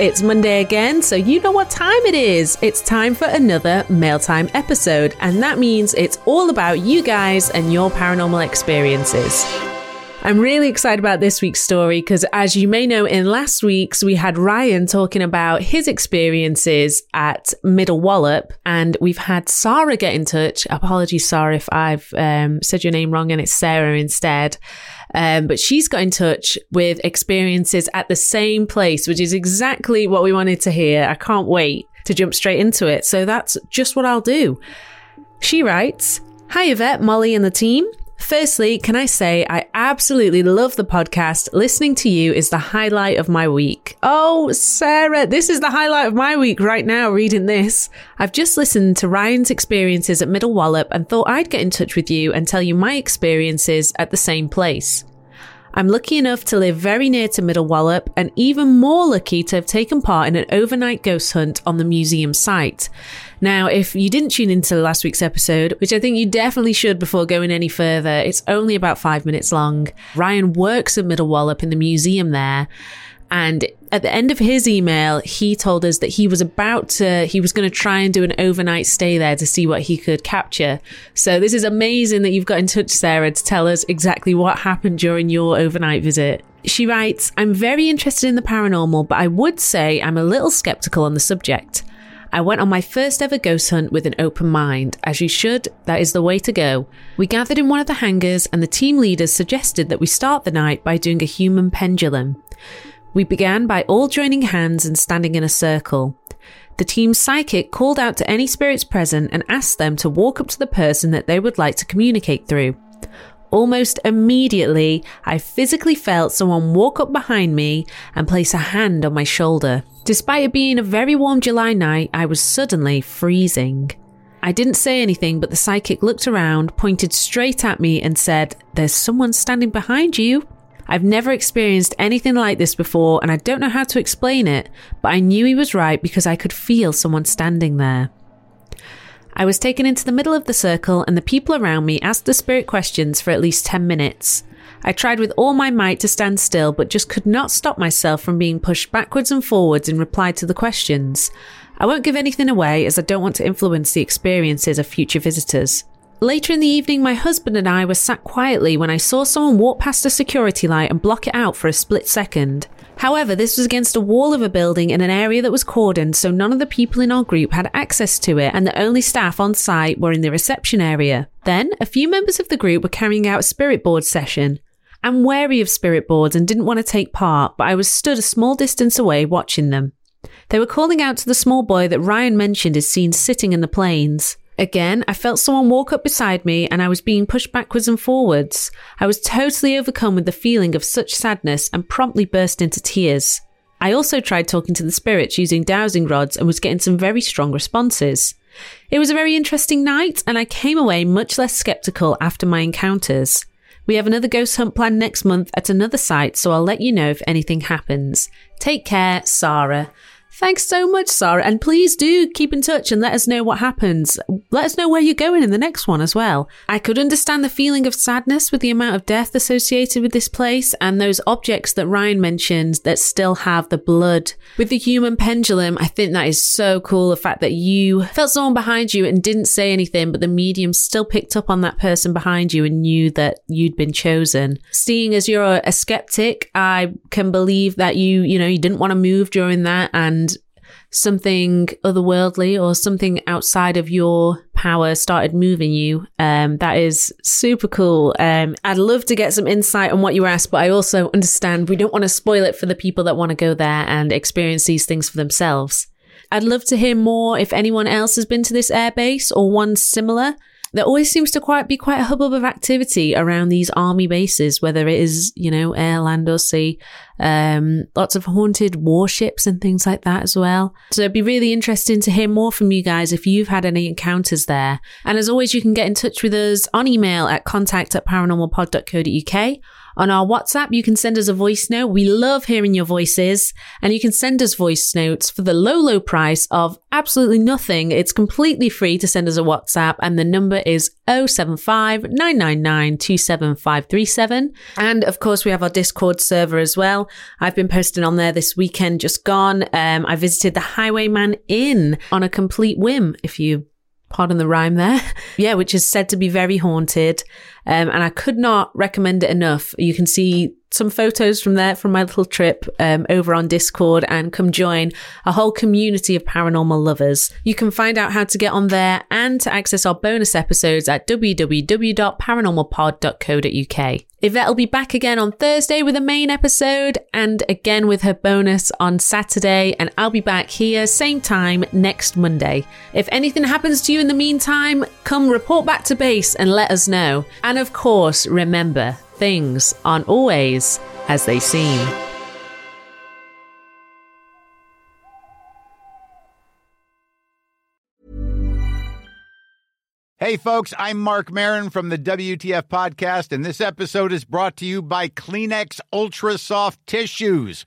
It's Monday again, so you know what time it is. It's time for another Mail Time episode, and that means it's all about you guys and your paranormal experiences. I'm really excited about this week's story because, as you may know, in last week's we had Ryan talking about his experiences at Middle Wallop, and we've had Sarah get in touch. Apologies, Sarah, if I've um, said your name wrong and it's Sarah instead. Um, but she's got in touch with experiences at the same place, which is exactly what we wanted to hear. I can't wait to jump straight into it. So that's just what I'll do. She writes Hi, Yvette, Molly, and the team. Firstly, can I say I absolutely love the podcast. Listening to you is the highlight of my week. Oh, Sarah, this is the highlight of my week right now, reading this. I've just listened to Ryan's experiences at Middle Wallop and thought I'd get in touch with you and tell you my experiences at the same place. I'm lucky enough to live very near to Middle Wallop and even more lucky to have taken part in an overnight ghost hunt on the museum site. Now, if you didn't tune into last week's episode, which I think you definitely should before going any further, it's only about five minutes long. Ryan works at Middle Wallop in the museum there. And at the end of his email, he told us that he was about to, he was going to try and do an overnight stay there to see what he could capture. So this is amazing that you've got in touch, Sarah, to tell us exactly what happened during your overnight visit. She writes, I'm very interested in the paranormal, but I would say I'm a little skeptical on the subject. I went on my first ever ghost hunt with an open mind. As you should, that is the way to go. We gathered in one of the hangars, and the team leaders suggested that we start the night by doing a human pendulum. We began by all joining hands and standing in a circle. The team's psychic called out to any spirits present and asked them to walk up to the person that they would like to communicate through. Almost immediately, I physically felt someone walk up behind me and place a hand on my shoulder. Despite it being a very warm July night, I was suddenly freezing. I didn't say anything, but the psychic looked around, pointed straight at me, and said, There's someone standing behind you. I've never experienced anything like this before, and I don't know how to explain it, but I knew he was right because I could feel someone standing there. I was taken into the middle of the circle, and the people around me asked the spirit questions for at least 10 minutes. I tried with all my might to stand still, but just could not stop myself from being pushed backwards and forwards in reply to the questions. I won't give anything away as I don't want to influence the experiences of future visitors. Later in the evening, my husband and I were sat quietly when I saw someone walk past a security light and block it out for a split second. However, this was against a wall of a building in an area that was cordoned, so none of the people in our group had access to it, and the only staff on site were in the reception area. Then, a few members of the group were carrying out a spirit board session. I'm wary of spirit boards and didn't want to take part, but I was stood a small distance away watching them. They were calling out to the small boy that Ryan mentioned is seen sitting in the planes. Again, I felt someone walk up beside me and I was being pushed backwards and forwards. I was totally overcome with the feeling of such sadness and promptly burst into tears. I also tried talking to the spirits using dowsing rods and was getting some very strong responses. It was a very interesting night and I came away much less skeptical after my encounters. We have another ghost hunt planned next month at another site, so I'll let you know if anything happens. Take care, Sarah. Thanks so much, Sarah. And please do keep in touch and let us know what happens. Let us know where you're going in the next one as well. I could understand the feeling of sadness with the amount of death associated with this place and those objects that Ryan mentioned that still have the blood. With the human pendulum, I think that is so cool. The fact that you felt someone behind you and didn't say anything, but the medium still picked up on that person behind you and knew that you'd been chosen. Seeing as you're a skeptic, I can believe that you, you know, you didn't want to move during that and something otherworldly or something outside of your power started moving you. Um, that is super cool. Um, I'd love to get some insight on what you asked, but I also understand we don't want to spoil it for the people that want to go there and experience these things for themselves. I'd love to hear more if anyone else has been to this airbase or one similar there always seems to quite be quite a hubbub of activity around these army bases, whether it is, you know, air, land or sea. Um, lots of haunted warships and things like that as well. So it'd be really interesting to hear more from you guys if you've had any encounters there. And as always, you can get in touch with us on email at contact at paranormalpod.co.uk on our WhatsApp, you can send us a voice note. We love hearing your voices and you can send us voice notes for the low, low price of absolutely nothing. It's completely free to send us a WhatsApp and the number is 075 999 27537. And of course, we have our Discord server as well. I've been posting on there this weekend just gone. Um, I visited the Highwayman Inn on a complete whim, if you pardon the rhyme there. yeah, which is said to be very haunted. Um, and I could not recommend it enough. You can see some photos from there from my little trip um, over on Discord and come join a whole community of paranormal lovers. You can find out how to get on there and to access our bonus episodes at www.paranormalpod.co.uk. Yvette will be back again on Thursday with a main episode and again with her bonus on Saturday. And I'll be back here same time next Monday. If anything happens to you in the meantime, come report back to base and let us know. And of course, remember, things aren't always as they seem. Hey, folks, I'm Marc Maron from the WTF Podcast, and this episode is brought to you by Kleenex Ultra Soft Tissues